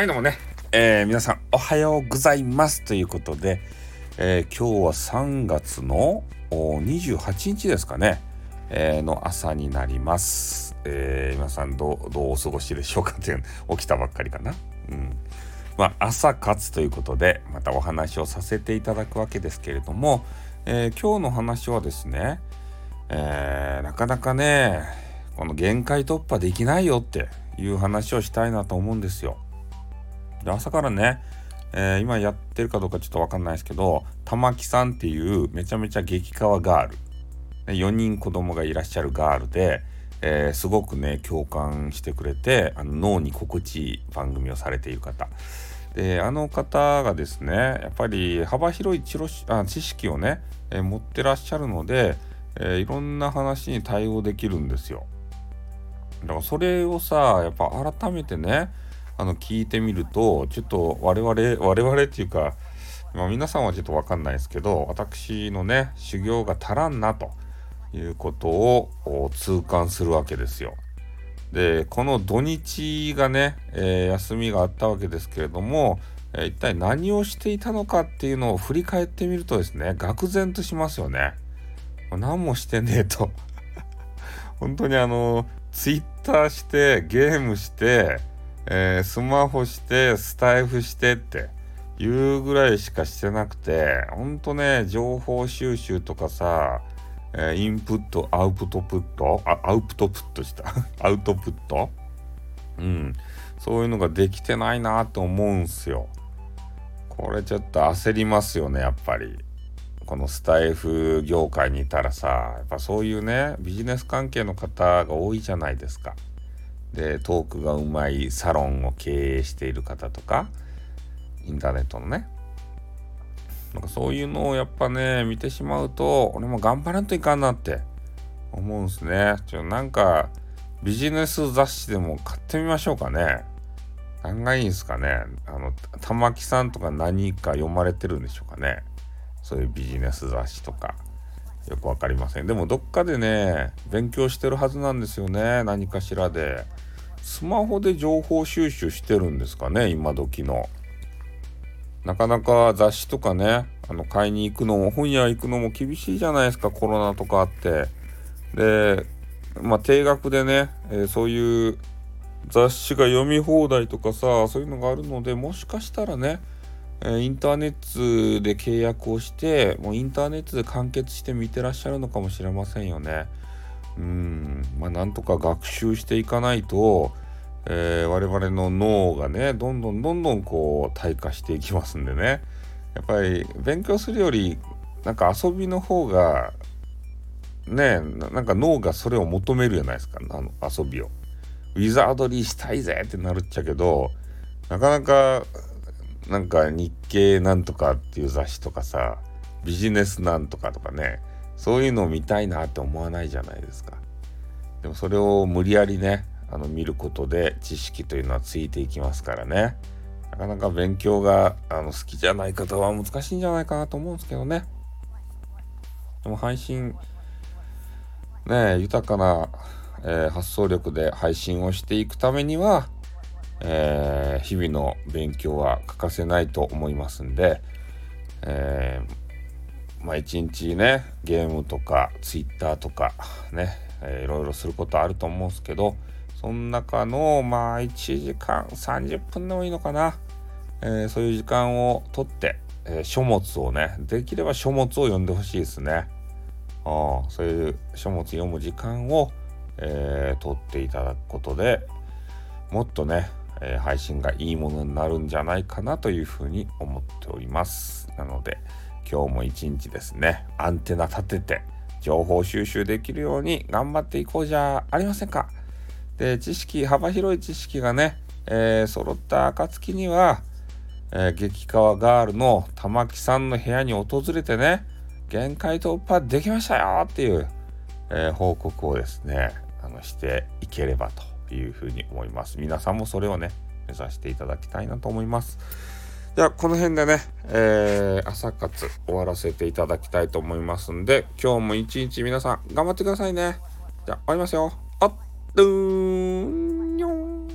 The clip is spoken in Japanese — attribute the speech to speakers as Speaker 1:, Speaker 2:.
Speaker 1: はい、どうもね、えー、皆さんおはようございますということで、えー、今日は3月の28日ですかね、えー、の朝になります。え、皆さんどう、お過ごしでしょうかっていう、起きたばっかりかな。うん。まあ、朝活ということで、またお話をさせていただくわけですけれども、え、今日の話はですね、え、なかなかね、この限界突破できないよっていう話をしたいなと思うんですよ。で朝からね、えー、今やってるかどうかちょっとわかんないですけど玉木さんっていうめちゃめちゃ激川ガール。4人子供がいらっしゃるガールで、えー、すごくね共感してくれてあの脳に心地いい番組をされている方。であの方がですねやっぱり幅広いあ知識をね、えー、持ってらっしゃるので、えいろんな話に対応できるんですよ。だからそれをさやっぱ改めてねあの聞いてみるとちょっと我々我々っていうか、まあ、皆さんはちょっと分かんないですけど私のね修行が足らんなということを痛感するわけですよ。でこの土日がね、えー、休みがあったわけですけれども、えー、一体何をしていたのかっていうのを振り返ってみるとですね愕然としますよね。何もしてねえと 本当にあのツイッターしてゲームしてえー、スマホしてスタイフしてっていうぐらいしかしてなくてほんとね情報収集とかさ、えー、インプットアウトプットあアウトプットした。アウトプット？うん。そういうのができてないなと思うんすよ。これちょっと焦りますよねやっぱり。このスタイフ業界にいたらさやっぱそういうねビジネス関係の方が多いじゃないですか。でトークがうまいサロンを経営している方とかインターネットのね。なんかそういうのをやっぱね見てしまうと俺も頑張らんといかんなって思うんすね。ちょなんかビジネス雑誌でも買ってみましょうかね。何がいいんすかね。あの玉木さんとか何か読まれてるんでしょうかね。そういうビジネス雑誌とか。よく分かりません。でもどっかでね勉強してるはずなんですよね。何かしらで。スマホで情報収集してるんですかね今時のなかなか雑誌とかねあの買いに行くのも本屋行くのも厳しいじゃないですかコロナとかあってでまあ定額でね、えー、そういう雑誌が読み放題とかさそういうのがあるのでもしかしたらねインターネットで契約をしてもうインターネットで完結して見てらっしゃるのかもしれませんよね。うん。まあなんとか学習していかないと、えー、我々の脳がねどんどんどんどんこう退化していきますんでね。やっぱり勉強するよりなんか遊びの方がねなんか脳がそれを求めるじゃないですか。あの遊びを。ウィザードリーしたいぜってなるっちゃけどなかなかなんか日経なんとかっていう雑誌とかさビジネスなんとかとかねそういうのを見たいなって思わないじゃないですか。でもそれを無理やりねあの見ることで知識というのはついていきますからねなかなか勉強があの好きじゃない方は難しいんじゃないかなと思うんですけどね。でも配信ね豊かな、えー、発想力で配信をしていくためにはえー、日々の勉強は欠かせないと思いますんで、えー、まあ一日ねゲームとかツイッターとかね、えー、いろいろすることあると思うんですけどその中のまあ1時間30分でもいいのかな、えー、そういう時間をとって、えー、書物をねできれば書物を読んでほしいですね。あそういう書物読む時間を、えー、取っていただくことでもっとねえー、配信がいいものになるんじゃないかなというふうに思っておりますなので今日も一日ですねアンテナ立てて情報収集できるように頑張っていこうじゃありませんかで知識幅広い知識がね、えー、揃った暁には、えー、激川ガールの玉木さんの部屋に訪れてね限界突破できましたよっていう、えー、報告をですねあのしていければというふうに思います。皆さんもそれをね、目指していただきたいなと思います。では、この辺でね、えー、朝活終わらせていただきたいと思いますんで、今日も一日皆さん頑張ってくださいね。じゃあ、終わりますよ。あっ、どーん、にょん。